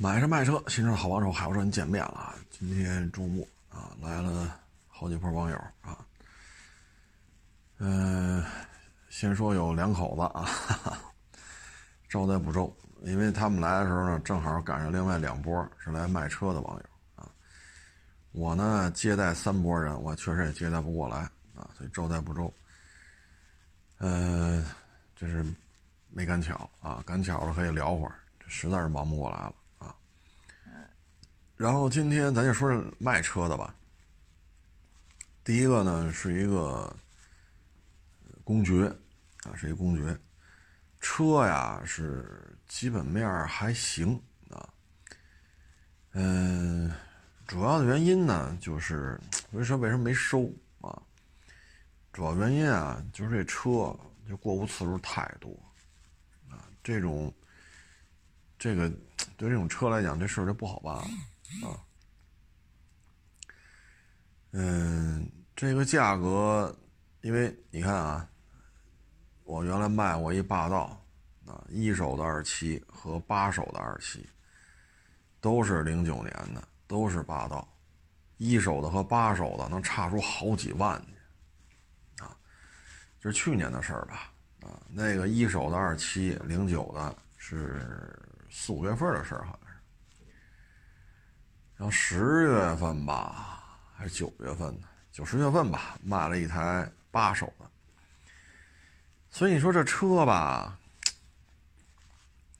买车卖车，新车好帮手，海沃车见面了啊。今天周末啊，来了好几波网友啊。嗯，先说有两口子啊，招待不周，因为他们来的时候呢，正好赶上另外两波是来卖车的网友啊。我呢接待三波人，我确实也接待不过来啊，所以招待不周。嗯，这是没赶巧啊，赶巧了可以聊会儿，实在是忙不过来了。然后今天咱就说说卖车的吧。第一个呢是一个公爵啊，是一公爵，车呀是基本面还行啊。嗯，主要的原因呢就是为什么为什么没收啊？主要原因啊就是这车就过户次数太多啊，这种这个对这种车来讲，这事儿就不好办了。啊，嗯，这个价格，因为你看啊，我原来卖过一霸道，啊，一手的二七和八手的二七，都是零九年的，都是霸道，一手的和八手的能差出好几万去，啊，这是去年的事儿吧，啊，那个一手的二七零九的是四五月份的事儿哈。然后十月份吧，还是九月份呢？九十月份吧，卖了一台八手的。所以你说这车吧，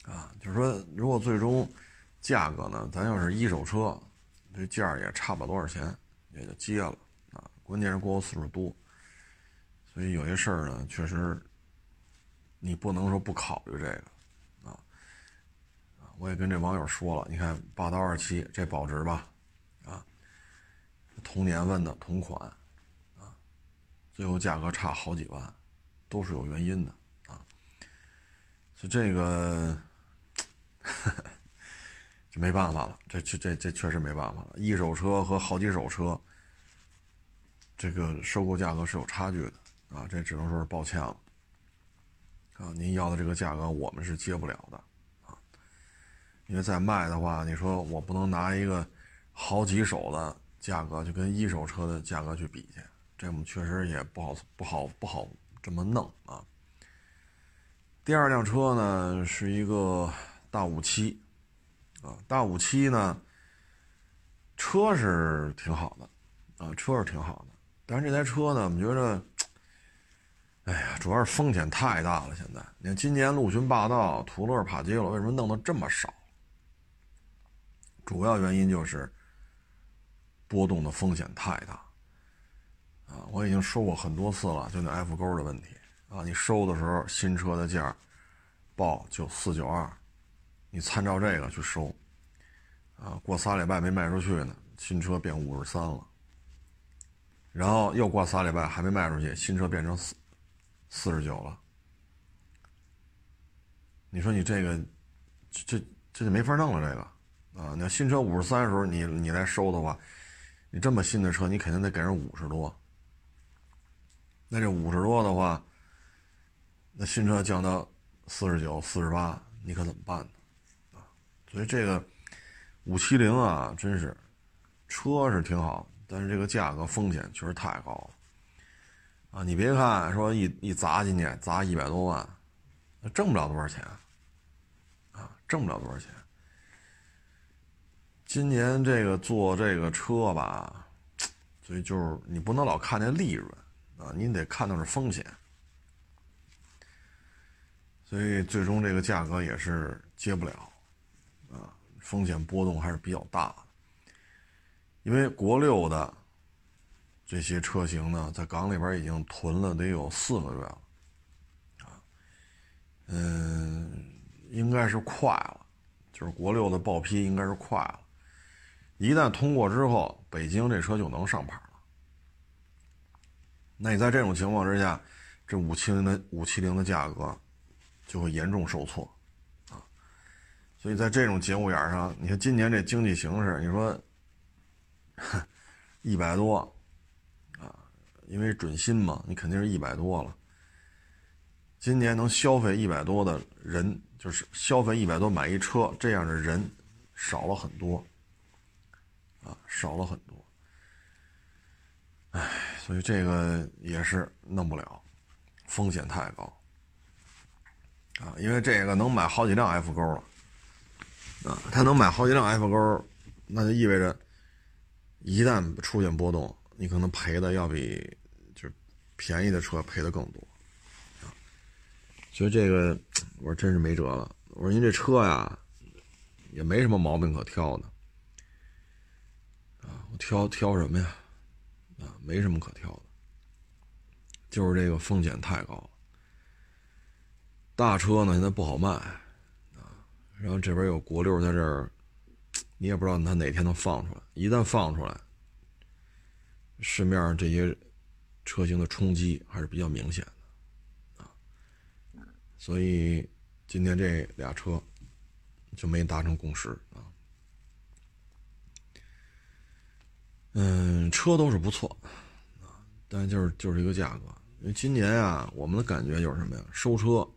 啊，就是说，如果最终价格呢，咱要是一手车，这价儿也差不了多少钱，也就接了啊。关键是过户次数多，所以有些事儿呢，确实你不能说不考虑这个。我也跟这网友说了，你看霸道二七这保值吧，啊，同年份的同款，啊，最后价格差好几万，都是有原因的啊。所以这个，这没办法了，这这这这确实没办法了。一手车和好几手车，这个收购价格是有差距的啊，这只能说是抱歉了，啊，您要的这个价格我们是接不了的。因为再卖的话，你说我不能拿一个好几手的价格就跟一手车的价格去比去，这我们确实也不好不好不好这么弄啊。第二辆车呢是一个大五七，啊，大五七呢车是挺好的，啊，车是挺好的，但是这台车呢，我们觉得，哎呀，主要是风险太大了。现在你看，今年陆巡霸道、途乐、帕杰罗为什么弄得这么少？主要原因就是波动的风险太大啊！我已经说过很多次了，就那 F 勾的问题啊！你收的时候新车的价报就四九二，你参照这个去收啊，过仨礼拜没卖出去呢，新车变五十三了，然后又过仨礼拜还没卖出去，新车变成四四十九了，你说你这个这这就没法弄了，这个。啊，那新车五十三的时候，你你来收的话，你这么新的车，你肯定得给人五十多。那这五十多的话，那新车降到四十九、四十八，你可怎么办呢？啊，所以这个五七零啊，真是车是挺好，但是这个价格风险确实太高了。啊，你别看说一一砸进去砸一百多万，那挣不了多少钱，啊，挣不了多少钱。今年这个做这个车吧，所以就是你不能老看那利润啊，你得看到是风险，所以最终这个价格也是接不了啊，风险波动还是比较大的。因为国六的这些车型呢，在港里边已经囤了得有四个月了，啊，嗯，应该是快了，就是国六的报批应该是快了。一旦通过之后，北京这车就能上牌了。那你在这种情况之下，这五七零的五七零的价格就会严重受挫啊。所以在这种节骨眼上，你看今年这经济形势，你说一百多啊，因为准新嘛，你肯定是一百多了。今年能消费一百多的人，就是消费一百多买一车这样的人少了很多，啊，少了很多。哎，所以这个也是弄不了，风险太高，啊，因为这个能买好几辆 F 勾了，啊，他能买好几辆 F 勾，那就意味着一旦出现波动，你可能赔的要比就是便宜的车赔的更多，啊，所以这个我说真是没辙了。我说您这车呀，也没什么毛病可挑的，挑挑什么呀？啊，没什么可挑的，就是这个风险太高了。大车呢现在不好卖，啊，然后这边有国六在这儿，你也不知道它哪天能放出来。一旦放出来，市面上这些车型的冲击还是比较明显的，啊，所以今天这俩车就没达成共识啊。嗯，车都是不错，啊，但就是就是一个价格。因为今年啊，我们的感觉就是什么呀？收车，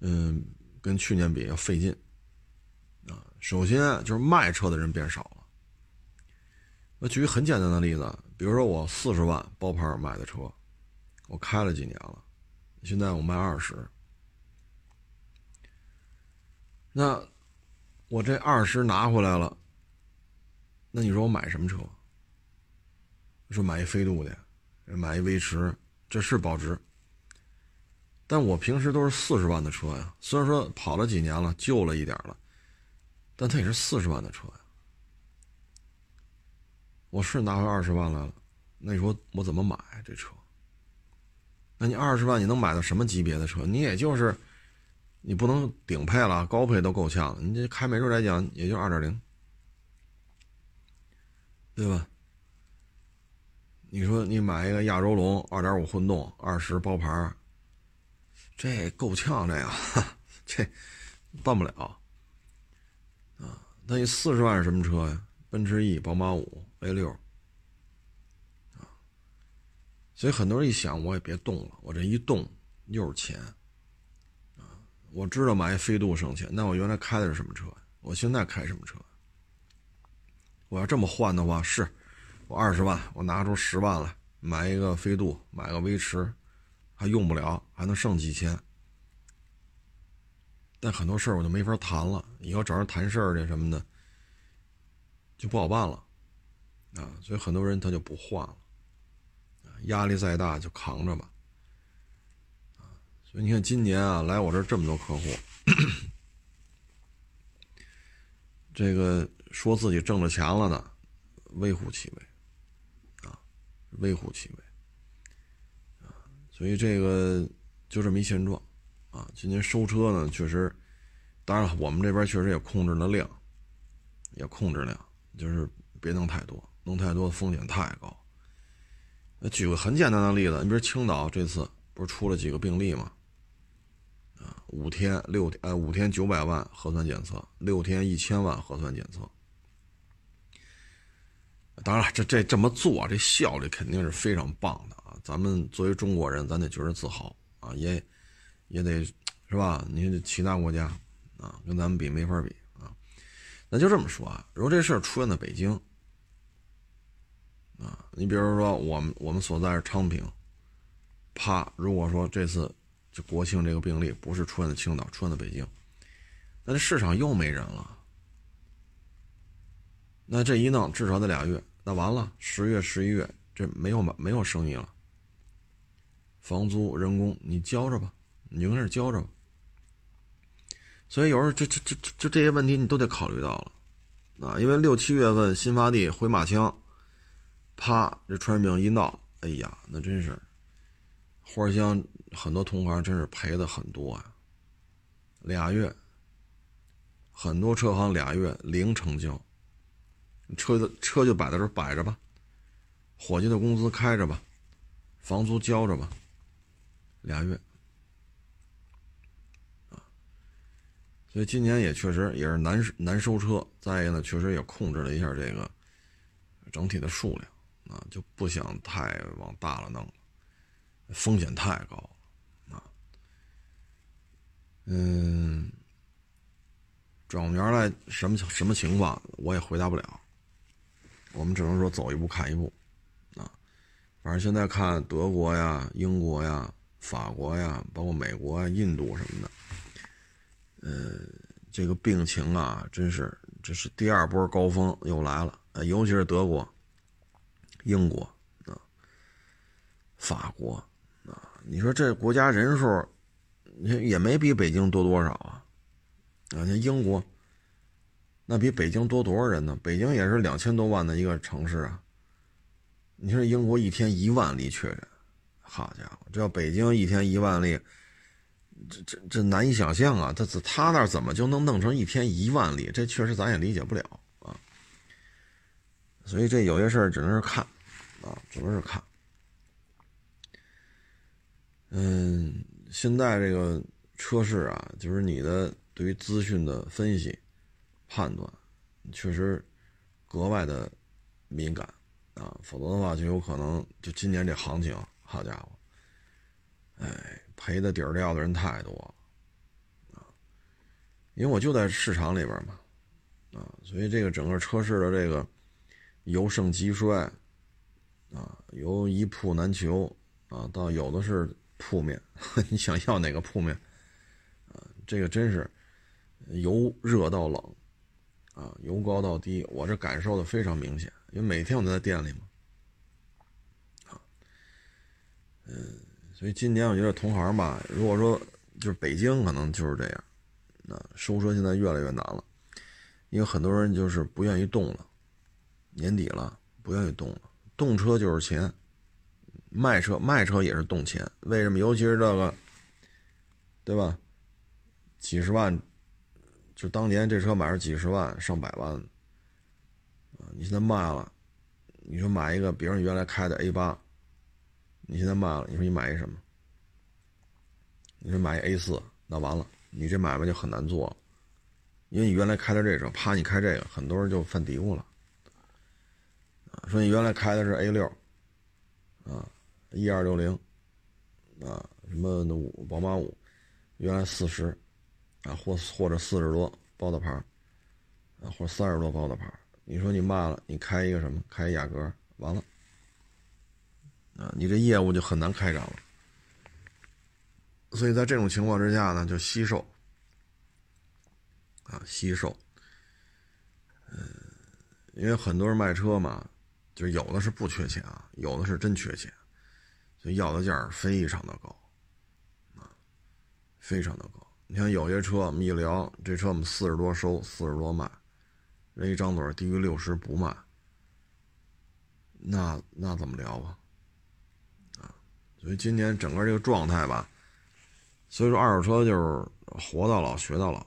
嗯，跟去年比要费劲，啊，首先就是卖车的人变少了。我举个很简单的例子，比如说我四十万包牌买的车，我开了几年了，现在我卖二十，那我这二十拿回来了，那你说我买什么车？说买一飞度的，买一威驰，这是保值。但我平时都是四十万的车呀，虽然说跑了几年了，旧了一点了，但它也是四十万的车呀。我是拿回二十万来了，那你说我怎么买这车？那你二十万你能买到什么级别的车？你也就是，你不能顶配了，高配都够呛了。你这开美瑞来讲，也就二点零，对吧？你说你买一个亚洲龙二点五混动二十包牌这够呛这个，这办不了啊！那你四十万是什么车呀？奔驰 E、宝马五、A 六啊！所以很多人一想，我也别动了，我这一动又是钱啊！我知道买飞度省钱，那我原来开的是什么车？我现在开什么车？我要这么换的话是。我二十万，我拿出十万来买一个飞度，买个威驰，还用不了，还能剩几千。但很多事儿我就没法谈了，以后找人谈事儿去什么的就不好办了啊。所以很多人他就不换了，压力再大就扛着吧。所以你看今年啊，来我这儿这么多客户，这个说自己挣着钱了的，微乎其微。啊微乎其微，啊，所以这个就这么一现状，啊，今年收车呢，确实，当然了，我们这边确实也控制了量，也控制量，就是别弄太多，弄太多风险太高。那举个很简单的例子，你比如青岛这次不是出了几个病例吗？啊，五天六天，呃，五天九百万核酸检测，六天一千万核酸检测。当然了，这这这么做，这效率肯定是非常棒的啊！咱们作为中国人，咱得觉得自豪啊，也也得是吧？你其他国家啊，跟咱们比没法比啊。那就这么说啊，如果这事儿出现在北京啊，你比如说我们我们所在是昌平，啪，如果说这次就国庆这个病例不是出现在青岛，出现在北京，那这市场又没人了。那这一弄至少得俩月，那完了，十月、十一月这没有没有生意了。房租、人工你交着吧，你就跟这交着吧。所以有时候这这这就这些问题你都得考虑到了，啊，因为六七月份新发地回马枪，啪，这传染病一闹，哎呀，那真是花乡很多同行真是赔的很多啊。俩月，很多车行俩月零成交。车的车就摆在这摆着吧，伙计的工资开着吧，房租交着吧，俩月，啊，所以今年也确实也是难难收车。再一个呢，确实也控制了一下这个整体的数量，啊，就不想太往大了弄，风险太高，啊，嗯，转过年来什么什么情况，我也回答不了。我们只能说走一步看一步，啊，反正现在看德国呀、英国呀、法国呀，包括美国呀、印度什么的，呃，这个病情啊，真是这是第二波高峰又来了，尤其是德国、英国啊、法国啊，你说这国家人数，也没比北京多多少啊，啊，像英国。那比北京多多少人呢？北京也是两千多万的一个城市啊。你说英国一天一万例确诊，好家伙，这要北京一天一万例，这这这难以想象啊！他他那怎么就能弄成一天一万例？这确实咱也理解不了啊。所以这有些事儿只能是看，啊，只能是看。嗯，现在这个车市啊，就是你的对于资讯的分析。判断确实格外的敏感啊，否则的话就有可能就今年这行情，好家伙，哎，赔的底儿掉的人太多了啊！因为我就在市场里边嘛，啊，所以这个整个车市的这个由盛及衰啊，由一铺难求啊，到有的是铺面，你想要哪个铺面啊？这个真是由热到冷。啊，由高到低，我这感受的非常明显，因为每天我都在店里嘛。啊，嗯，所以今年我觉得同行吧，如果说就是北京可能就是这样，那收车现在越来越难了，因为很多人就是不愿意动了，年底了不愿意动了，动车就是钱，卖车卖车也是动钱，为什么？尤其是这个，对吧？几十万。就当年这车买是几十万上百万，你现在卖了，你说买一个别人原来开的 A 八，你现在卖了，你说你买一什么？你说买一 A 四，那完了，你这买卖就很难做了，因为你原来开的这车，啪，你开这个，很多人就犯嘀咕了，说你原来开的是 A 六，啊，一二六零，啊，什么五宝马五，原来四十。啊，或或者四十多包的牌啊，或者三十多包的牌你说你卖了，你开一个什么？开雅阁，完了，啊，你这业务就很难开展了。所以在这种情况之下呢，就惜售，啊，惜售。嗯，因为很多人卖车嘛，就有的是不缺钱啊，有的是真缺钱，所以要的价非常的高，啊，非常的高。你看有些车，我们一聊，这车我们四十多收，四十多卖，人一张嘴低于六十不卖，那那怎么聊啊？啊，所以今年整个这个状态吧，所以说二手车就是活到老学到老，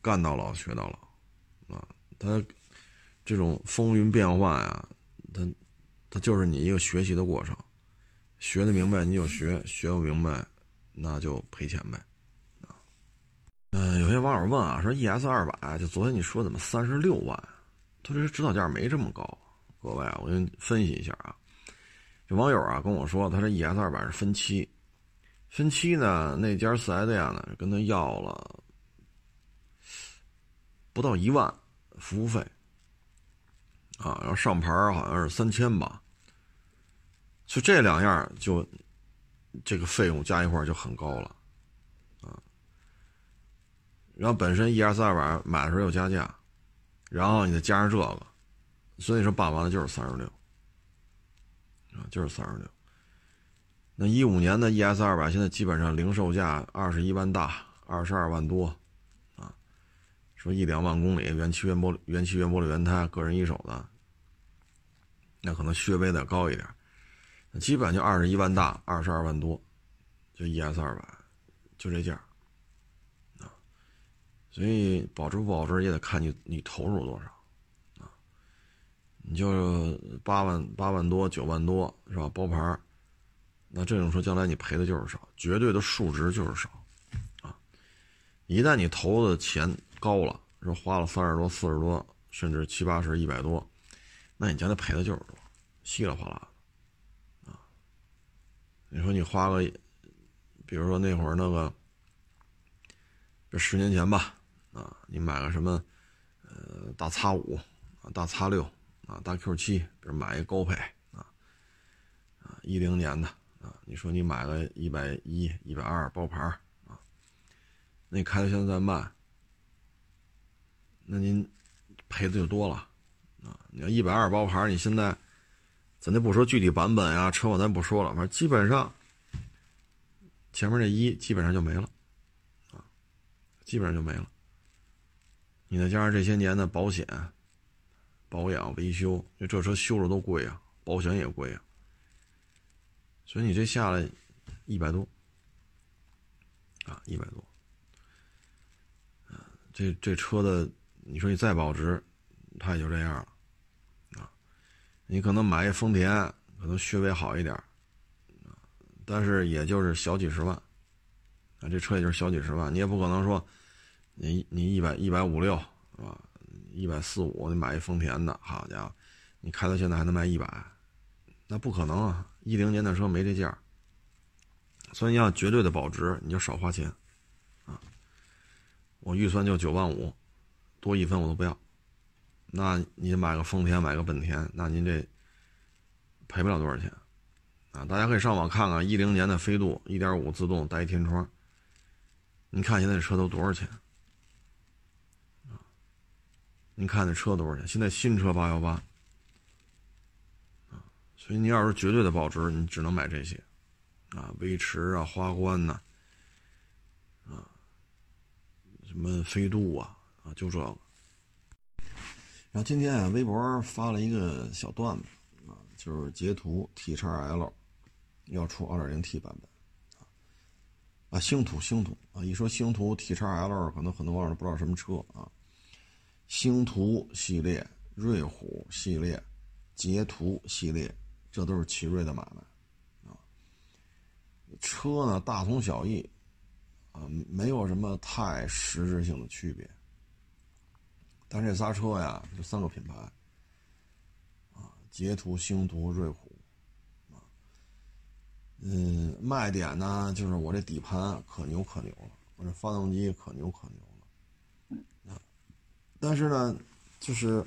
干到老学到老，啊，它这种风云变幻呀，它它就是你一个学习的过程，学的明白你就学，学不明白那就赔钱呗。嗯，有些网友问啊，说 ES 二百，就昨天你说怎么三十六万？他这指导价没这么高。各位啊，我给你分析一下啊。这网友啊跟我说，他这 ES 二百是分期，分期呢，那家四 S 店呢跟他要了不到一万服务费啊，然后上牌好像是三千吧，就这两样就这个费用加一块就很高了。然后本身 ES 二百买的时候又加价，然后你再加上这个，所以说办完了就是三十六，啊，就是三十六。那一五年的 ES 二百现在基本上零售价二十一万大，二十二万多，啊，说一两万公里原漆原玻原漆原玻璃原胎个人一手的，那可能略微的高一点，那基本就二十一万大，二十二万多，就 ES 二百，就这价。所以保值不保值也得看你你投入多少，啊，你就八万八万多九万多是吧？包牌那这种车将来你赔的就是少，绝对的数值就是少，啊，一旦你投的钱高了，说花了三十多四十多，甚至七八十一百多，那你将来赔的就是多，稀里哗啦，啊，你说你花个，比如说那会儿那个，这十年前吧。啊，你买个什么，呃，大叉五啊，大叉六啊，大 Q 七，比如买一个高配啊，啊，一零年的啊，你说你买个一百一、一百二包牌啊，那你开到现在卖，那您赔的就多了啊。你要一百二包牌，你现在，咱就不说具体版本呀，车况咱不说了，反正基本上前面这一基本上就没了啊，基本上就没了。你再加上这些年的保险、保养、维修，因为这车修了都贵啊，保险也贵啊，所以你这下来一百多啊，一百多，这这车的，你说你再保值，它也就这样了啊。你可能买一丰田，可能稍微好一点，但是也就是小几十万啊，这车也就是小几十万，你也不可能说。你你一百一百五六是吧？一百四五，你买一丰田的，好家伙，你开到现在还能卖一百，那不可能啊！一零年的车没这价儿，所以要绝对的保值，你就少花钱啊。我预算就九万五，多一分我都不要。那你买个丰田，买个本田，那您这赔不了多少钱啊！大家可以上网看看一零年的飞度一点五自动带天窗，你看现在这车都多少钱？你看那车多少钱？现在新车八幺八，啊，所以你要是绝对的保值，你只能买这些，啊，威驰啊，花冠呐，啊，什么飞度啊，啊，就这个。然后今天啊，微博发了一个小段子，啊，就是截图 T 叉 L 要出 2.0T 版本，啊，啊，星途星途啊，一说星途 T 叉 L，可能很多网友都不知道什么车啊。星途系列、瑞虎系列、捷途系列，这都是奇瑞的买卖啊。车呢大同小异啊，没有什么太实质性的区别。但这仨车呀，就三个品牌啊，捷途、星途、瑞虎啊。嗯，卖点呢，就是我这底盘可牛可牛了，我这发动机可牛可牛。但是呢，就是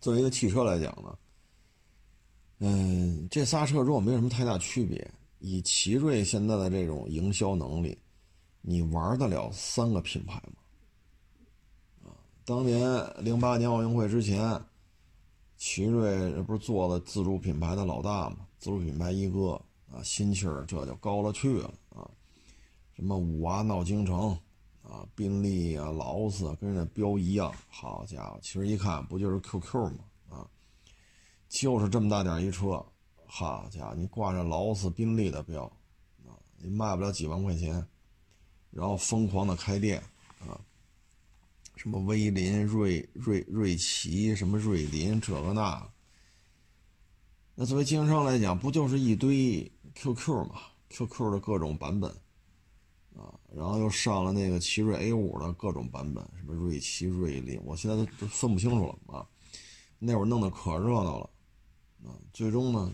作为一个汽车来讲呢，嗯，这仨车如果没有什么太大区别，以奇瑞现在的这种营销能力，你玩得了三个品牌吗？啊，当年零八年奥运会之前，奇瑞不是做了自主品牌的老大吗？自主品牌一哥啊，心气儿这就高了去了啊，什么五娃闹京城。啊，宾利啊，劳斯跟人家标一样，好家伙，其实一看不就是 QQ 吗？啊，就是这么大点一车，好家伙，你挂着劳斯、宾利的标，啊，你卖不了几万块钱，然后疯狂的开店，啊，什么威林、瑞瑞瑞奇，什么瑞林，这个那，那作为经销商来讲，不就是一堆 QQ 嘛？QQ 的各种版本。啊，然后又上了那个奇瑞 A 五的各种版本，什么瑞奇、瑞林，我现在都都分不清楚了啊。那会儿弄得可热闹了，啊，最终呢，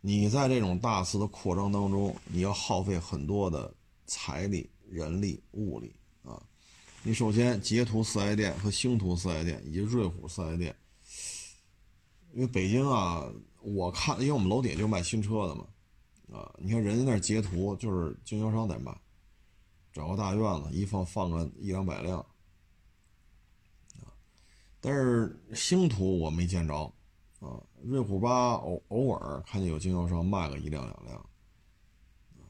你在这种大肆的扩张当中，你要耗费很多的财力、人力、物力啊。你首先捷途四 S 店和星途四 S 店以及瑞虎四 S 店，因为北京啊，我看，因为我们楼底下就卖新车的嘛。啊，你看人家那截图就是经销商在卖，找个大院子一放放个一两百辆，啊，但是星途我没见着，啊，瑞虎八偶偶尔看见有经销商卖个一辆两辆，啊，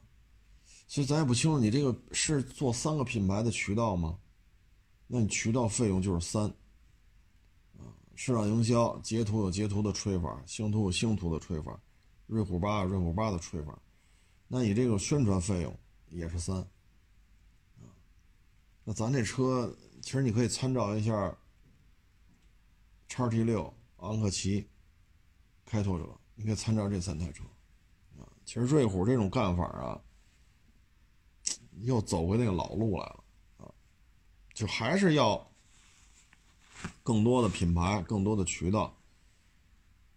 所以咱也不清楚你这个是做三个品牌的渠道吗？那你渠道费用就是三，啊，市场营销截图有截图的吹法，星途有星途的吹法。瑞虎八，瑞虎八的吹法，那你这个宣传费用也是三，那咱这车其实你可以参照一下，叉 T 六、昂克旗、开拓者，你可以参照这三台车，啊，其实瑞虎这种干法啊，又走回那个老路来了，啊，就还是要更多的品牌，更多的渠道，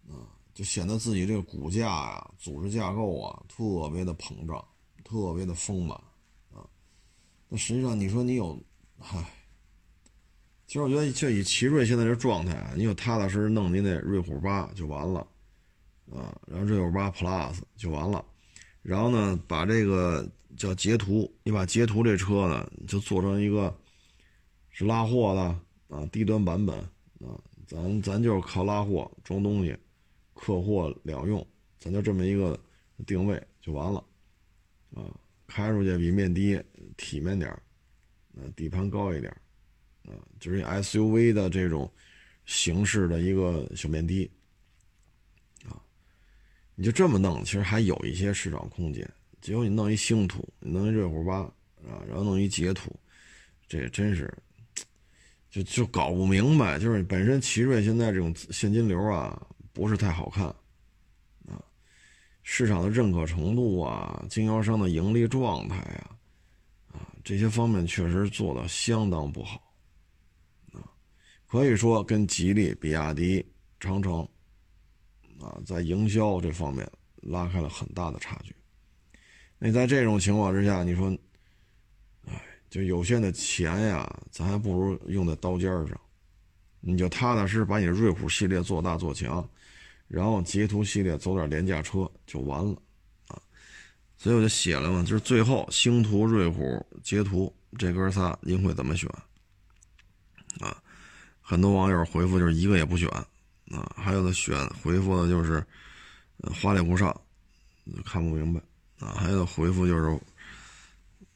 啊。就显得自己这个骨架呀、组织架构啊特别的膨胀，特别的丰满啊。那实际上你说你有，嗨，其实我觉得就以奇瑞现在这状态啊，你就踏踏实实弄您那瑞虎八就完了，啊，然后瑞虎八 Plus 就完了，然后呢，把这个叫捷途，你把捷途这车呢就做成一个是拉货的啊低端版本啊，咱咱就是靠拉货装东西，客货两用，咱就这么一个定位就完了，啊。开出去比面的体面点儿，啊，底盘高一点儿，啊，就是 SUV 的这种形式的一个小面的，啊，你就这么弄，其实还有一些市场空间。结果你弄一星途，你弄一瑞虎八，啊，然后弄一捷途，这真是，就就搞不明白。就是本身奇瑞现在这种现金流啊，不是太好看。啊市场的认可程度啊，经销商的盈利状态啊，啊，这些方面确实做的相当不好，啊，可以说跟吉利、比亚迪、长城，啊，在营销这方面拉开了很大的差距。那在这种情况之下，你说，哎，就有限的钱呀，咱还不如用在刀尖上，你就踏踏实实把你瑞虎系列做大做强。然后捷途系列走点廉价车就完了，啊，所以我就写了嘛，就是最后星途、瑞虎、捷途这哥仨您会怎么选？啊，很多网友回复就是一个也不选，啊，还有的选回复的就是花里胡哨，看不明白，啊，还有的回复就是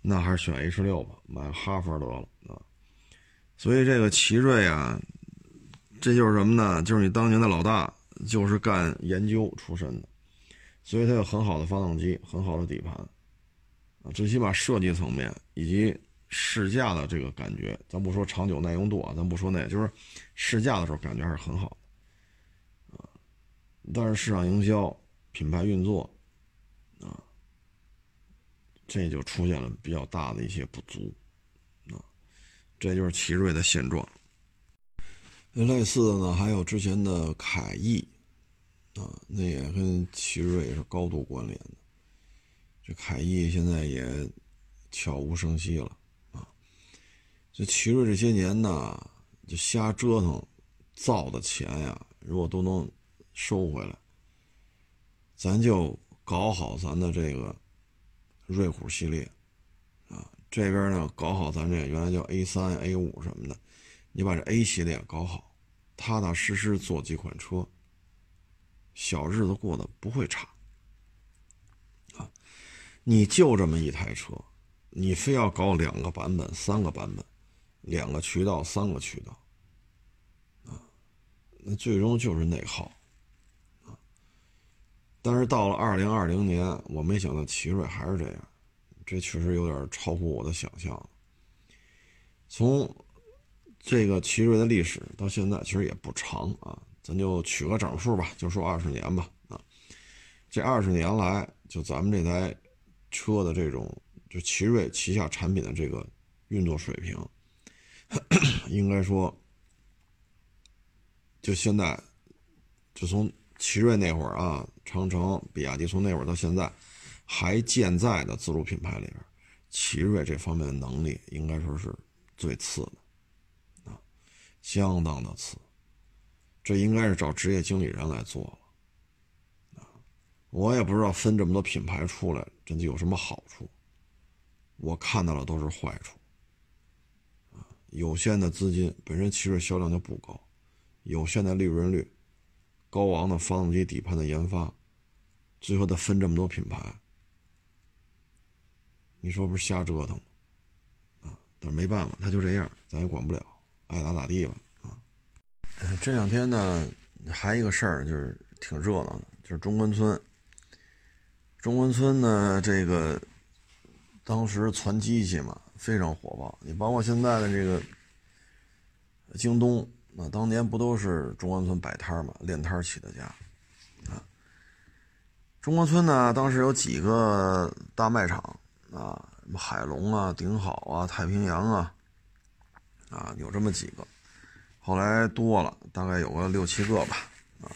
那还是选 H 六吧，买个哈弗得了啊。所以这个奇瑞啊，这就是什么呢？就是你当年的老大。就是干研究出身的，所以它有很好的发动机，很好的底盘，啊，最起码设计层面以及试驾的这个感觉，咱不说长久耐用度啊，咱不说那，就是试驾的时候感觉还是很好的，啊，但是市场营销、品牌运作，啊，这就出现了比较大的一些不足，啊，这就是奇瑞的现状。类似的呢，还有之前的凯翼。啊，那也跟奇瑞是高度关联的。这凯翼现在也悄无声息了啊。这奇瑞这些年呢，就瞎折腾，造的钱呀，如果都能收回来，咱就搞好咱的这个瑞虎系列啊。这边呢，搞好咱这个原来叫 A 三、A 五什么的，你把这 A 系列搞好，踏踏实实做几款车。小日子过得不会差，啊！你就这么一台车，你非要搞两个版本、三个版本，两个渠道、三个渠道，啊，那最终就是内耗，啊！但是到了二零二零年，我没想到奇瑞还是这样，这确实有点超乎我的想象。从这个奇瑞的历史到现在，其实也不长啊。咱就取个整数吧，就说二十年吧。啊，这二十年来，就咱们这台车的这种，就奇瑞旗下产品的这个运作水平，应该说，就现在，就从奇瑞那会儿啊，长城、比亚迪从那会儿到现在还健在的自主品牌里边，奇瑞这方面的能力应该说是最次的，啊，相当的次。这应该是找职业经理人来做了，啊，我也不知道分这么多品牌出来，真的有什么好处？我看到了都是坏处，有限的资金本身奇瑞销量就不高，有限的利润率，高昂的发动机底盘的研发，最后再分这么多品牌，你说不是瞎折腾吗？啊，但是没办法，他就这样，咱也管不了，爱咋咋地吧。这两天呢，还一个事儿就是挺热闹的，就是中关村。中关村呢，这个当时传机器嘛，非常火爆。你包括现在的这个京东，那当年不都是中关村摆摊嘛，练摊起的家啊。中关村呢，当时有几个大卖场啊，什么海龙啊、顶好啊、太平洋啊，啊，有这么几个。后来多了，大概有个六七个吧，啊，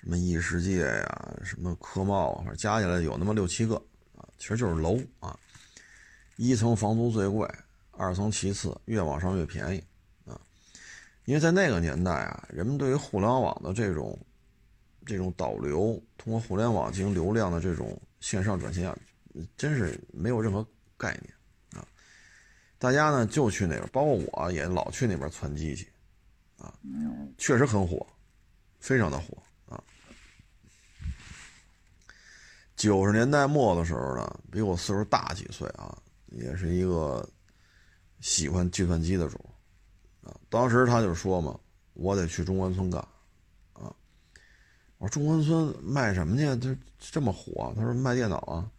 什么异世界呀，什么科贸啊，反正加起来有那么六七个，啊，其实就是楼啊，一层房租最贵，二层其次，越往上越便宜啊。因为在那个年代啊，人们对于互联网的这种这种导流，通过互联网进行流量的这种线上转型啊，真是没有任何概念啊。大家呢就去那边，包括我也老去那边窜机去啊，确实很火，非常的火啊。九十年代末的时候呢，比我岁数大几岁啊，也是一个喜欢计算机的主啊。当时他就说嘛：“我得去中关村干啊。”我说：“中关村卖什么去？这这么火？”他说：“卖电脑啊，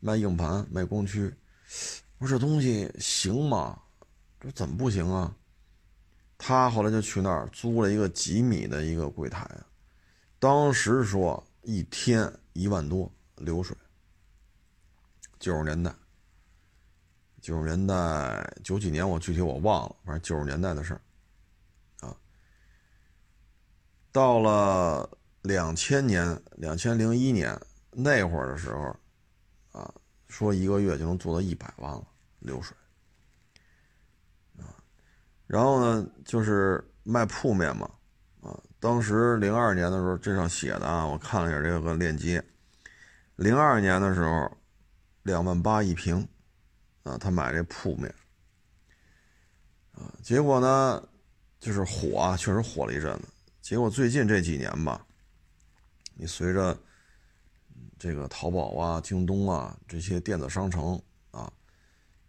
卖硬盘，卖光驱。”我说：“这东西行吗？这怎么不行啊？”他后来就去那儿租了一个几米的一个柜台，当时说一天一万多。流水，九十年代，九十年代九几年，我具体我忘了，反正九十年代的事儿，啊，到了两千年、两千零一年那会儿的时候，啊，说一个月就能做到一百万了流水，然后呢，就是卖铺面嘛，啊，当时零二年的时候，这上写的啊，我看了一下这个链接。零二年的时候，两万八一平，啊，他买这铺面，啊，结果呢，就是火啊，确实火了一阵子。结果最近这几年吧，你随着这个淘宝啊、京东啊这些电子商城啊，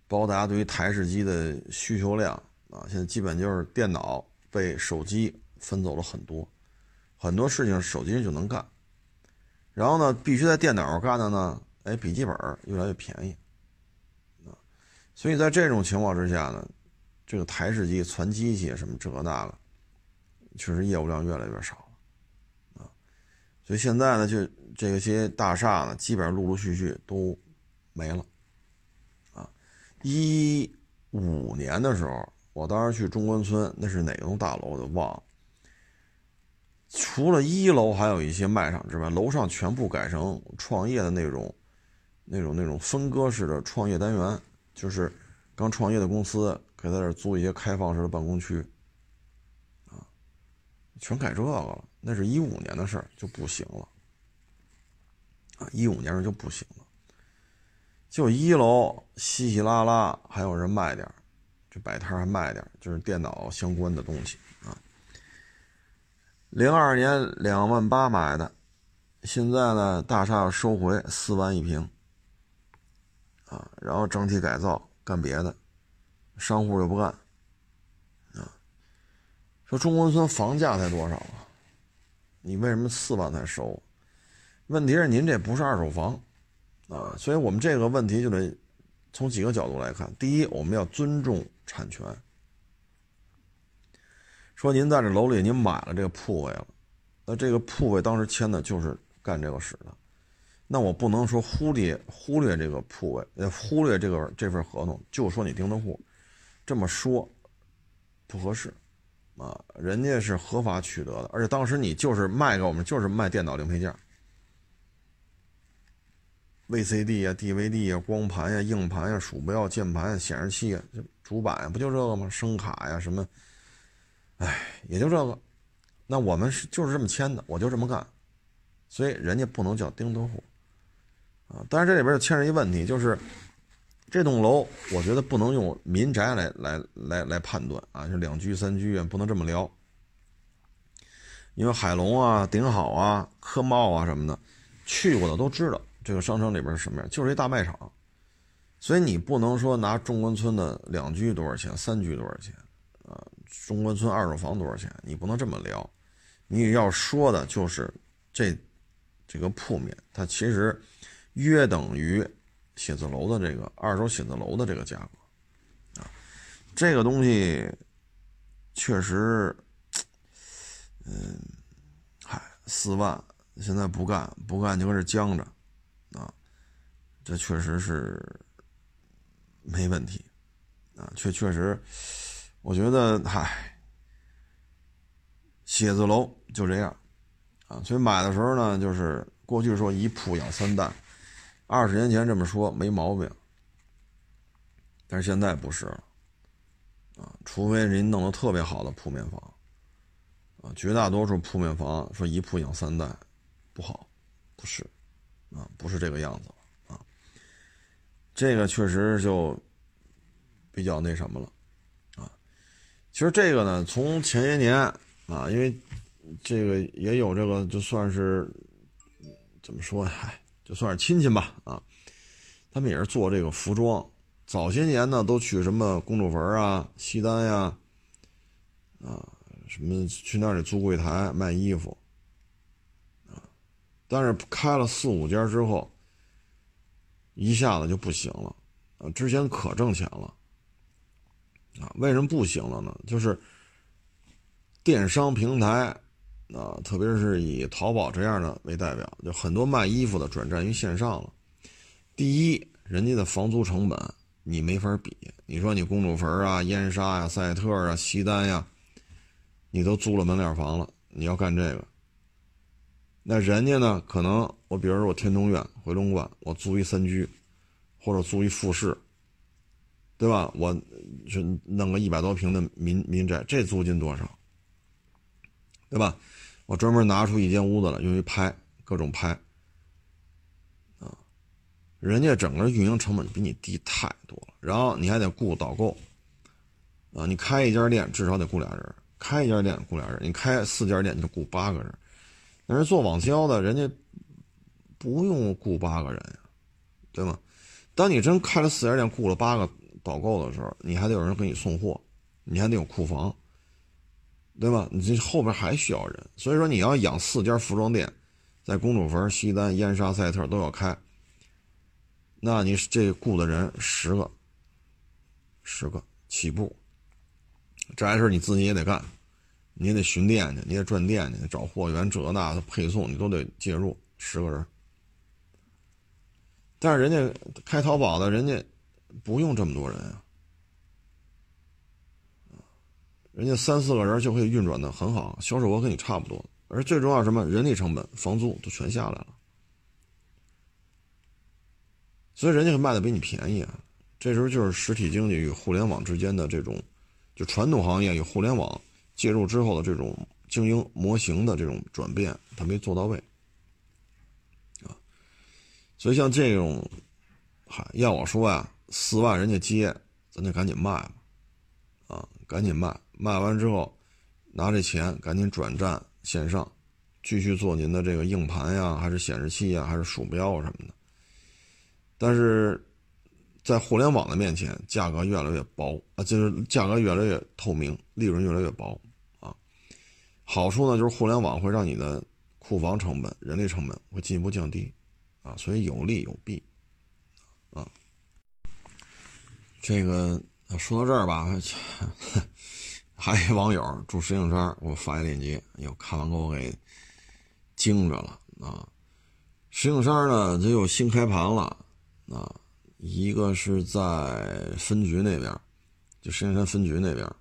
包括大家对于台式机的需求量啊，现在基本就是电脑被手机分走了很多，很多事情手机就能干。然后呢，必须在电脑上干的呢，哎，笔记本越来越便宜，啊，所以在这种情况之下呢，这个台式机、攒机器什么这个那个，确实业务量越来越少了，啊，所以现在呢，就这些大厦呢，基本上陆陆续续都没了，啊，一五年的时候，我当时去中关村，那是哪栋大楼我都忘了。除了一楼还有一些卖场之外，楼上全部改成创业的那种、那种、那种分割式的创业单元，就是刚创业的公司给在这租一些开放式的办公区，啊，全改这个了。那是一五年的事儿，就不行了，啊，一五年时候就不行了。就一楼稀稀拉拉还有人卖点摆摊还卖点就是电脑相关的东西啊。零二年两万八买的，现在呢大厦要收回四万一平，啊，然后整体改造干别的，商户又不干，啊，说中关村房价才多少啊？你为什么四万才收？问题是您这不是二手房，啊，所以我们这个问题就得从几个角度来看。第一，我们要尊重产权。说您在这楼里，您买了这个铺位了，那这个铺位当时签的就是干这个使的，那我不能说忽略忽略这个铺位，呃，忽略这个这份合同，就说你钉子户，这么说不合适，啊，人家是合法取得的，而且当时你就是卖给我们，就是卖电脑零配件，VCD 呀、DVD 呀、光盘呀、硬盘呀、鼠标、键盘、显示器啊、主板呀，不就这个吗？声卡呀什么。哎，也就这个，那我们是就是这么签的，我就这么干，所以人家不能叫钉子户，啊，但是这里边就牵扯一问题，就是这栋楼，我觉得不能用民宅来来来来判断啊，就两居三居啊，不能这么聊，因为海龙啊、顶好啊、科茂啊什么的，去过的都知道这个商城里边是什么样，就是一大卖场，所以你不能说拿中关村的两居多少钱，三居多少钱。啊中关村二手房多少钱？你不能这么聊，你要说的就是这这个铺面，它其实约等于写字楼的这个二手写字楼的这个价格啊。这个东西确实，嗯，嗨，四万现在不干不干就搁这僵着，这确实是没问题啊，确确实。我觉得，嗨，写字楼就这样，啊，所以买的时候呢，就是过去说一铺养三代，二十年前这么说没毛病，但是现在不是了，啊，除非人弄得特别好的铺面房，啊，绝大多数铺面房说一铺养三代，不好，不是，啊，不是这个样子，这个确实就比较那什么了，啊，其实这个呢，从前些年啊，因为这个也有这个，就算是怎么说呀，就算是亲戚吧，啊。他们也是做这个服装，早些年呢都去什么公主坟啊、西单呀，啊，什么去那里租柜台卖衣服，啊，但是开了四五家之后，一下子就不行了，啊，之前可挣钱了，啊，为什么不行了呢？就是电商平台，啊，特别是以淘宝这样的为代表，就很多卖衣服的转战于线上了。第一，人家的房租成本你没法比。你说你公主坟啊、燕莎呀、赛特啊、西单呀，你都租了门脸房了，你要干这个，那人家呢？可能我比如说我天通苑、回龙观，我租一三居，或者租一复式，对吧？我是弄个一百多平的民民宅，这租金多少？对吧？我专门拿出一间屋子来用于拍各种拍。啊人家整个运营成本比你低太多了，然后你还得雇导购，啊，你开一家店至少得雇俩人，开一家店雇俩人，你开四家店就雇八个人，但是做网销的，人家不用雇八个人呀，对吗？当你真开了四家店，雇了八个导购的时候，你还得有人给你送货，你还得有库房，对吧？你这后边还需要人，所以说你要养四家服装店，在公主坟、西单、燕莎、赛特都要开。那你这雇的人十个，十个起步，这还是你自己也得干，你也得巡店去，你也转店去，找货源，这那的配送你都得介入，十个人。但是人家开淘宝的，人家不用这么多人啊，人家三四个人就可以运转的很好，销售额跟你差不多，而最重要什么，人力成本、房租都全下来了。所以人家卖的比你便宜啊，这时候就是实体经济与互联网之间的这种，就传统行业与互联网介入之后的这种经营模型的这种转变，他没做到位啊。所以像这种，嗨，要我说呀，四万人家接，咱就赶紧卖吧，啊，赶紧卖，卖完之后拿这钱赶紧转战线上，继续做您的这个硬盘呀，还是显示器呀，还是鼠标什么的。但是，在互联网的面前，价格越来越薄啊，就是价格越来越透明，利润越来越薄。好处呢，就是互联网会让你的库房成本、人力成本会进一步降低啊，所以有利有弊啊。这个说到这儿吧，还有网友住石景山，我发一链接，又看完给我给惊着了啊。石景山呢，它又新开盘了。啊，一个是在分局那边，就石景山分局那边，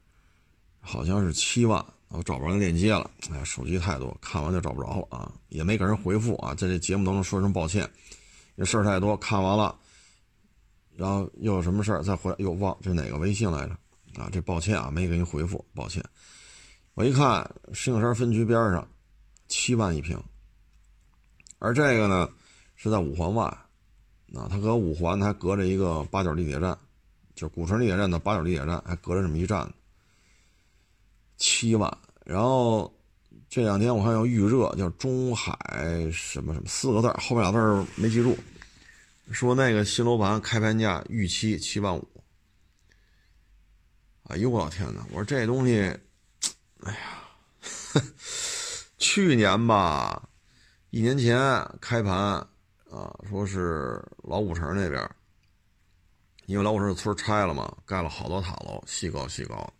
好像是七万，我找不着那链接了。哎，手机太多，看完就找不着了啊，也没给人回复啊，在这节目当中说声抱歉，这事儿太多，看完了，然后又有什么事儿再回来又忘，这哪个微信来着？啊，这抱歉啊，没给您回复，抱歉。我一看石景山分局边上，七万一平，而这个呢是在五环外。啊，它搁五环，还隔着一个八角地铁站，就是古城地铁站的八角地铁站，还隔着这么一站呢。七万，然后这两天我看要预热，叫中海什么什么四个字，后面俩字没记住。说那个新楼盘开盘价预期七万五。哎呦我老天哪！我说这东西，哎呀，去年吧，一年前开盘。啊，说是老五城那边，因为老五城的村拆了嘛，盖了好多塔楼，细高细高，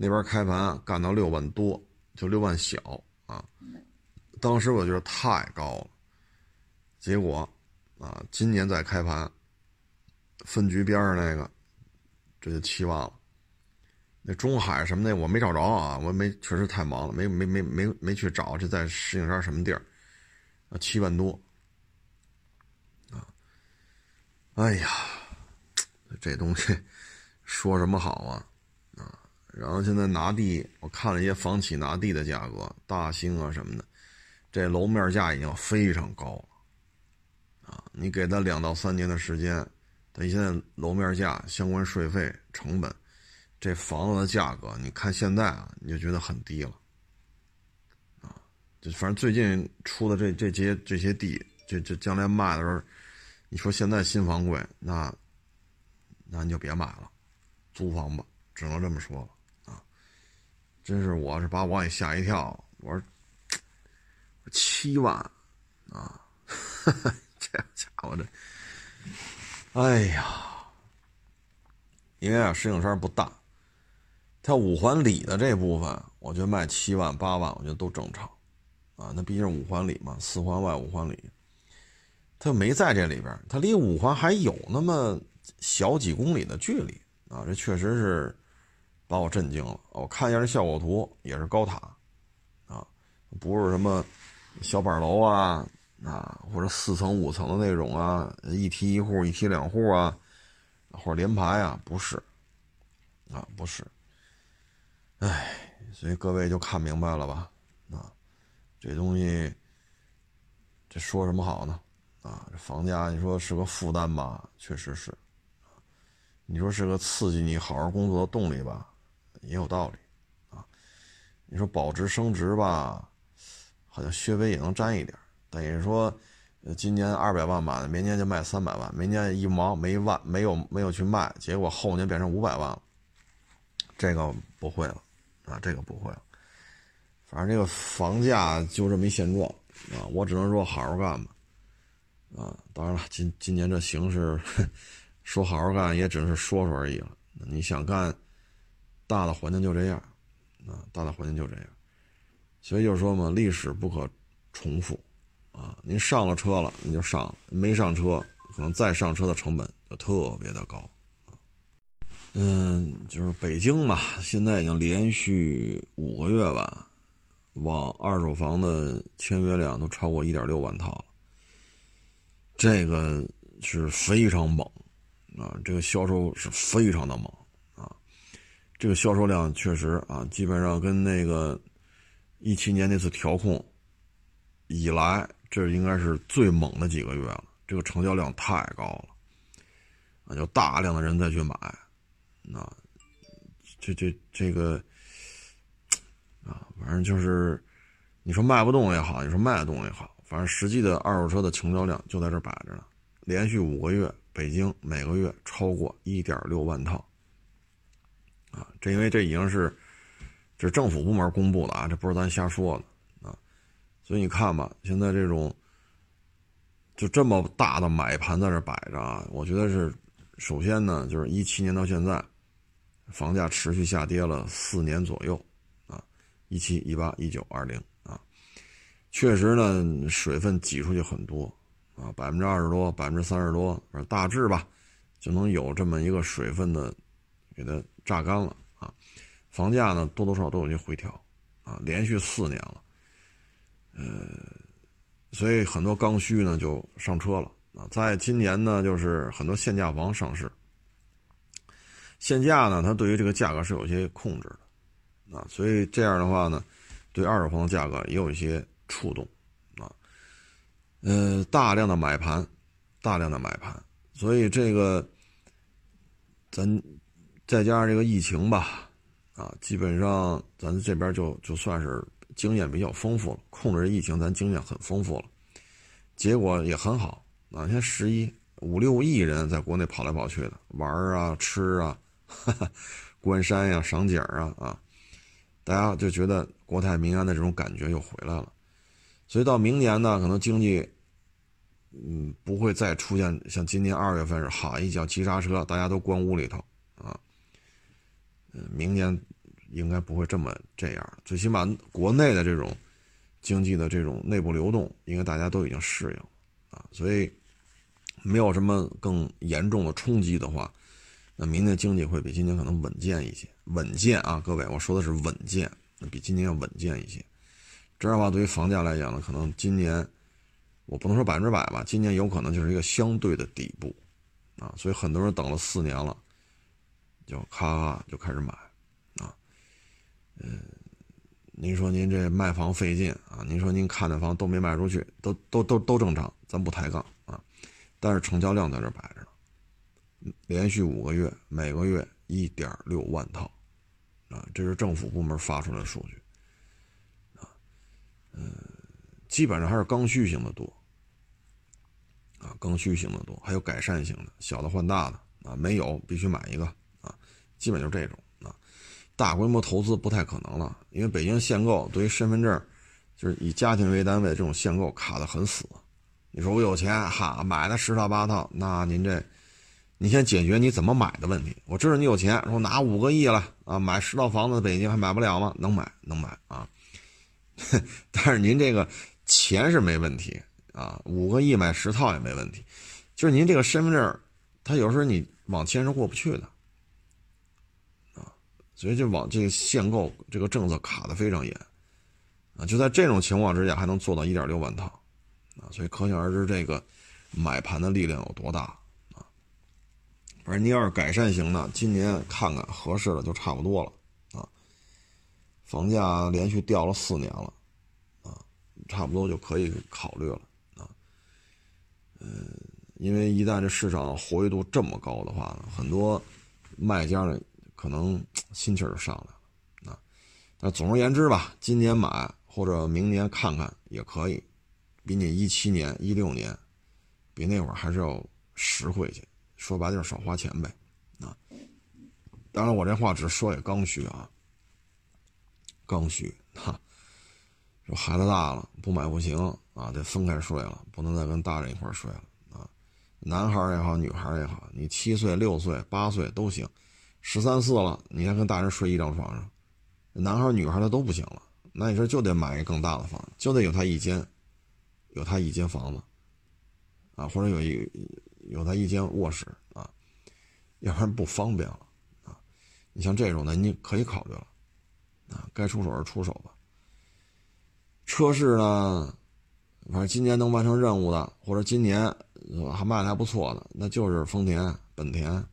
那边开盘干到六万多，就六万小啊。当时我觉得太高了，结果啊，今年再开盘，分局边上那个，这就七万了。那中海什么的我没找着啊，我没确实太忙了，没没没没没去找这在石景山什么地儿，啊，七万多。哎呀，这东西说什么好啊？然后现在拿地，我看了一些房企拿地的价格，大兴啊什么的，这楼面价已经非常高了，啊，你给他两到三年的时间，他现在楼面价、相关税费、成本，这房子的价格，你看现在啊，你就觉得很低了，啊，就反正最近出的这这些这些地，这这将来卖的时候，你说现在新房贵，那那你就别买了，租房吧，只能这么说了。真是，我是把我给吓一跳。我说七万啊，这家伙这，哎呀，因为啊，石景山不大，它五环里的这部分，我觉得卖七万八万，我觉得都正常啊。那毕竟五环里嘛，四环外五环里，它没在这里边，它离五环还有那么小几公里的距离啊。这确实是。把我震惊了！我看一下这效果图，也是高塔，啊，不是什么小板楼啊，啊，或者四层五层的那种啊，一梯一户、一梯两户啊，或者连排啊，不是，啊，不是。哎，所以各位就看明白了吧？啊，这东西，这说什么好呢？啊，这房价你说是个负担吧？确实是，你说是个刺激你好好工作的动力吧？也有道理，啊，你说保值升值吧，好像稍微也能沾一点。等于说，今年二百万买的，明年就卖三百万，明年一毛没万没有没有去卖，结果后年变成五百万了，这个不会了，啊，这个不会了。反正这个房价就这么一现状，啊，我只能说好好干吧，啊，当然了，今今年这形势，说好好干也只是说说而已了。你想干？大的环境就这样，啊，大的环境就这样，所以就是说嘛，历史不可重复，啊，您上了车了，你就上没上车，可能再上车的成本就特别的高，啊，嗯，就是北京嘛，现在已经连续五个月吧，往二手房的签约量都超过一点六万套了，这个是非常猛，啊，这个销售是非常的猛。这个销售量确实啊，基本上跟那个一七年那次调控以来，这应该是最猛的几个月了。这个成交量太高了，啊，有大量的人再去买，那这这这个啊，反正就是你说卖不动也好，你说卖得动也好，反正实际的二手车的成交量就在这摆着呢。连续五个月，北京每个月超过一点六万套。啊，这因为这已经是，这是政府部门公布的啊，这不是咱瞎说的啊，所以你看吧，现在这种就这么大的买盘在这摆着啊，我觉得是首先呢，就是一七年到现在，房价持续下跌了四年左右啊，一七、一八、一九、二零啊，确实呢，水分挤出去很多啊，百分之二十多、百分之三十多，反正大致吧，就能有这么一个水分的给它。榨干了啊，房价呢多多少少都有些回调啊，连续四年了，呃，所以很多刚需呢就上车了啊。在今年呢，就是很多限价房上市，限价呢，它对于这个价格是有些控制的啊，所以这样的话呢，对二手房的价格也有一些触动啊，呃，大量的买盘，大量的买盘，所以这个咱。再加上这个疫情吧，啊，基本上咱这边就就算是经验比较丰富了，控制疫情咱经验很丰富了，结果也很好啊。你看十一五六亿人在国内跑来跑去的玩啊、吃啊、哈哈观山呀、赏景啊啊，大家就觉得国泰民安的这种感觉又回来了。所以到明年呢，可能经济嗯不会再出现像今年二月份是好一脚急刹车，大家都关屋里头。明年应该不会这么这样，最起码国内的这种经济的这种内部流动，应该大家都已经适应啊，所以没有什么更严重的冲击的话，那明年经济会比今年可能稳健一些，稳健啊，各位，我说的是稳健，比今年要稳健一些。这样的话，对于房价来讲呢，可能今年我不能说百分之百吧，今年有可能就是一个相对的底部啊，所以很多人等了四年了。就咔就开始买，啊，嗯，您说您这卖房费劲啊？您说您看的房都没卖出去，都都都都正常，咱不抬杠啊。但是成交量在这摆着呢，连续五个月，每个月一点六万套，啊，这是政府部门发出来的数据，啊，嗯，基本上还是刚需型的多，啊，刚需型的多，还有改善型的，小的换大的，啊，没有必须买一个，基本就是这种，啊，大规模投资不太可能了，因为北京限购对于身份证，就是以家庭为单位这种限购卡的很死。你说我有钱哈，买了十套八套，那您这，你先解决你怎么买的问题。我知道你有钱，说拿五个亿了啊，买十套房子，北京还买不了吗？能买，能买啊。但是您这个钱是没问题啊，五个亿买十套也没问题，就是您这个身份证，它有时候你往签是过不去的，所以就往这个限购这个政策卡的非常严啊，就在这种情况之下，还能做到一点六万套。啊，所以可想而知，这个买盘的力量有多大啊！反正你要是改善型的，今年看看合适的就差不多了啊。房价连续掉了四年了啊，差不多就可以考虑了啊。嗯，因为一旦这市场活跃度这么高的话呢，很多卖家呢可能心气儿就上来了啊。那总而言之吧，今年买或者明年看看也可以。比你一七年、一六年，比那会儿还是要实惠些。说白就是少花钱呗，啊！当然我这话只说给刚需啊，刚需哈。说孩子大了不买不行啊，得分开睡了，不能再跟大人一块睡了啊。男孩也好，女孩也好，你七岁、六岁、八岁都行，十三四了你还跟大人睡一张床上，男孩女孩的都不行了。那你说就得买一更大的房子，就得有他一间。有他一间房子，啊，或者有一有他一间卧室啊，要不然不方便了啊。你像这种的，你可以考虑了啊，该出手是出手吧。车市呢，反正今年能完成任务的，或者今年还卖的还不错的，那就是丰田、本田，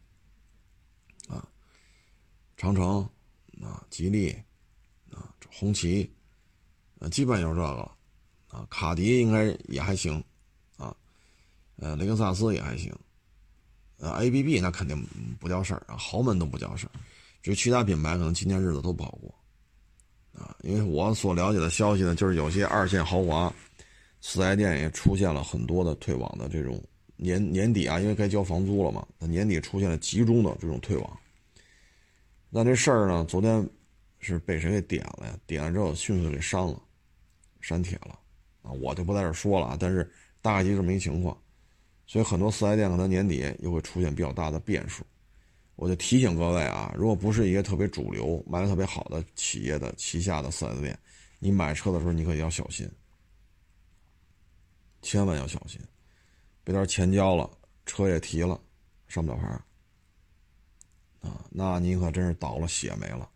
长城啊，吉利啊，红旗，呃，基本就是这个。啊，卡迪应该也还行，啊，呃，雷克萨斯也还行，呃，A B B 那肯定不叫事儿啊，豪门都不叫事儿，至于其他品牌，可能今年日子都不好过，啊，因为我所了解的消息呢，就是有些二线豪华四 S 店也出现了很多的退网的这种年年底啊，因为该交房租了嘛，那年底出现了集中的这种退网，那这事儿呢，昨天是被谁给点了呀？点了之后迅速给删了，删帖了。啊，我就不在这说了啊，但是大概就这么一情况，所以很多四 S 店可能年底又会出现比较大的变数。我就提醒各位啊，如果不是一个特别主流、卖的特别好的企业的旗下的四 S 店，你买车的时候你可要小心，千万要小心，别到时候钱交了，车也提了，上不了牌啊，那你可真是倒了血霉了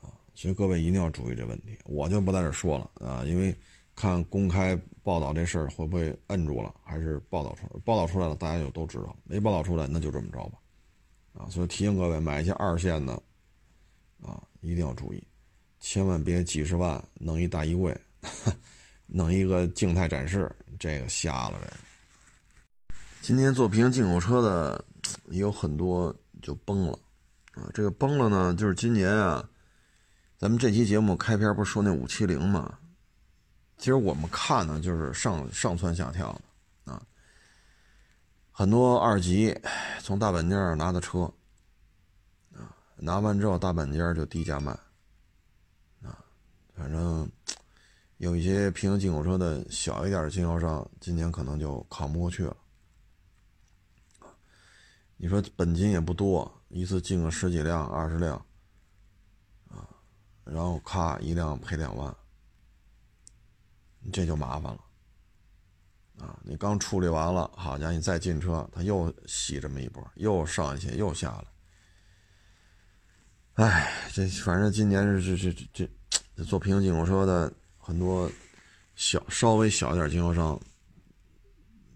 啊！所以各位一定要注意这问题，我就不在这说了啊，因为。看公开报道这事儿会不会摁住了，还是报道出来？报道出来了，大家就都知道；没报道出来，那就这么着吧。啊，所以提醒各位，买一些二线的，啊，一定要注意，千万别几十万弄一大衣柜，弄一个静态展示，这个瞎了。这今天做平行进口车的也有很多就崩了，啊，这个崩了呢，就是今年啊，咱们这期节目开篇不是说那五七零嘛？其实我们看呢，就是上上蹿下跳的啊，很多二级从大本家拿的车啊，拿完之后大本家就低价卖啊，反正有一些平行进口车的小一点的经销商，今年可能就扛不过去了你说本金也不多，一次进个十几辆、二十辆啊，然后咔一辆赔两万。这就麻烦了，啊！你刚处理完了，好家伙，你再进车，他又洗这么一波，又上去又下来。哎，这反正今年是这这这这做平行进口车的很多小稍微小一点经销商，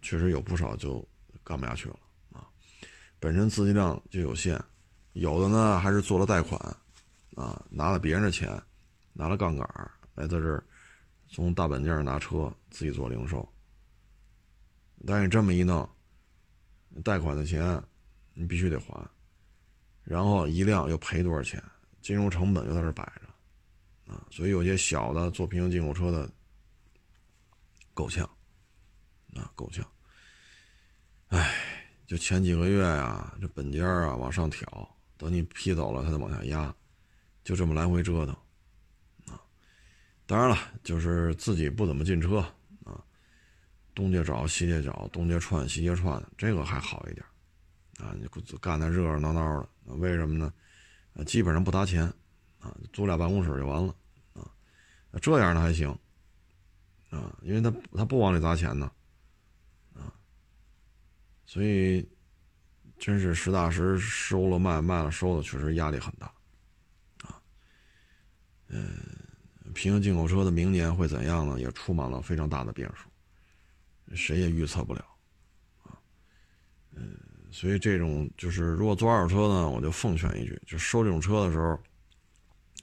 确实有不少就干不下去了。本身资金量就有限，有的呢还是做了贷款，啊，拿了别人的钱，拿了杠杆来在这儿从大本件拿车自己做零售。但是这么一弄，贷款的钱你必须得还，然后一辆又赔多少钱？金融成本就在这摆着，啊，所以有些小的做平行进口车的够呛，啊，够呛。哎，就前几个月呀，这本间啊往上挑，等你批走了，它再往下压，就这么来回折腾，啊，当然了，就是自己不怎么进车啊，东家找西家找，东家串西家串，这个还好一点，啊，你干的热热闹闹的，为什么呢？基本上不砸钱，啊，租俩办公室就完了，啊，这样的还行，啊，因为他他不往里砸钱呢，所以真是实打实收了卖，卖了收的，确实压力很大，啊，嗯，平行进口车的明年会怎样呢？也充满了非常大的变数，谁也预测不了，啊，嗯。所以这种就是，如果做二手车呢，我就奉劝一句：就收这种车的时候，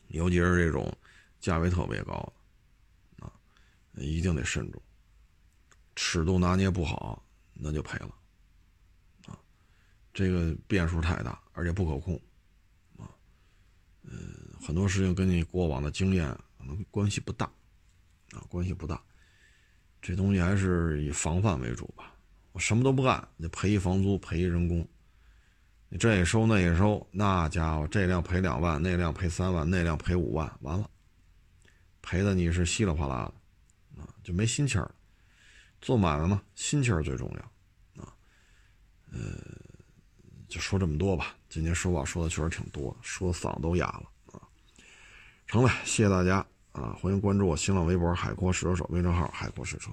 尤其是这种价位特别高的，啊，一定得慎重，尺度拿捏不好，那就赔了，这个变数太大，而且不可控，啊，嗯，很多事情跟你过往的经验可能关系不大，啊，关系不大，这东西还是以防范为主吧。我什么都不干，你赔一房租，赔一人工，你这也收，那也收，那家伙这辆赔两万，那辆赔三万，那辆赔五万，完了，赔的你是稀里哗啦的，啊，就没心气儿。做买卖嘛，心气儿最重要，啊，呃，就说这么多吧。今天说话说的确实挺多，说嗓子都哑了啊。成了，谢谢大家啊，欢迎关注我新浪微博“海阔试车手”微信号“海阔试车”。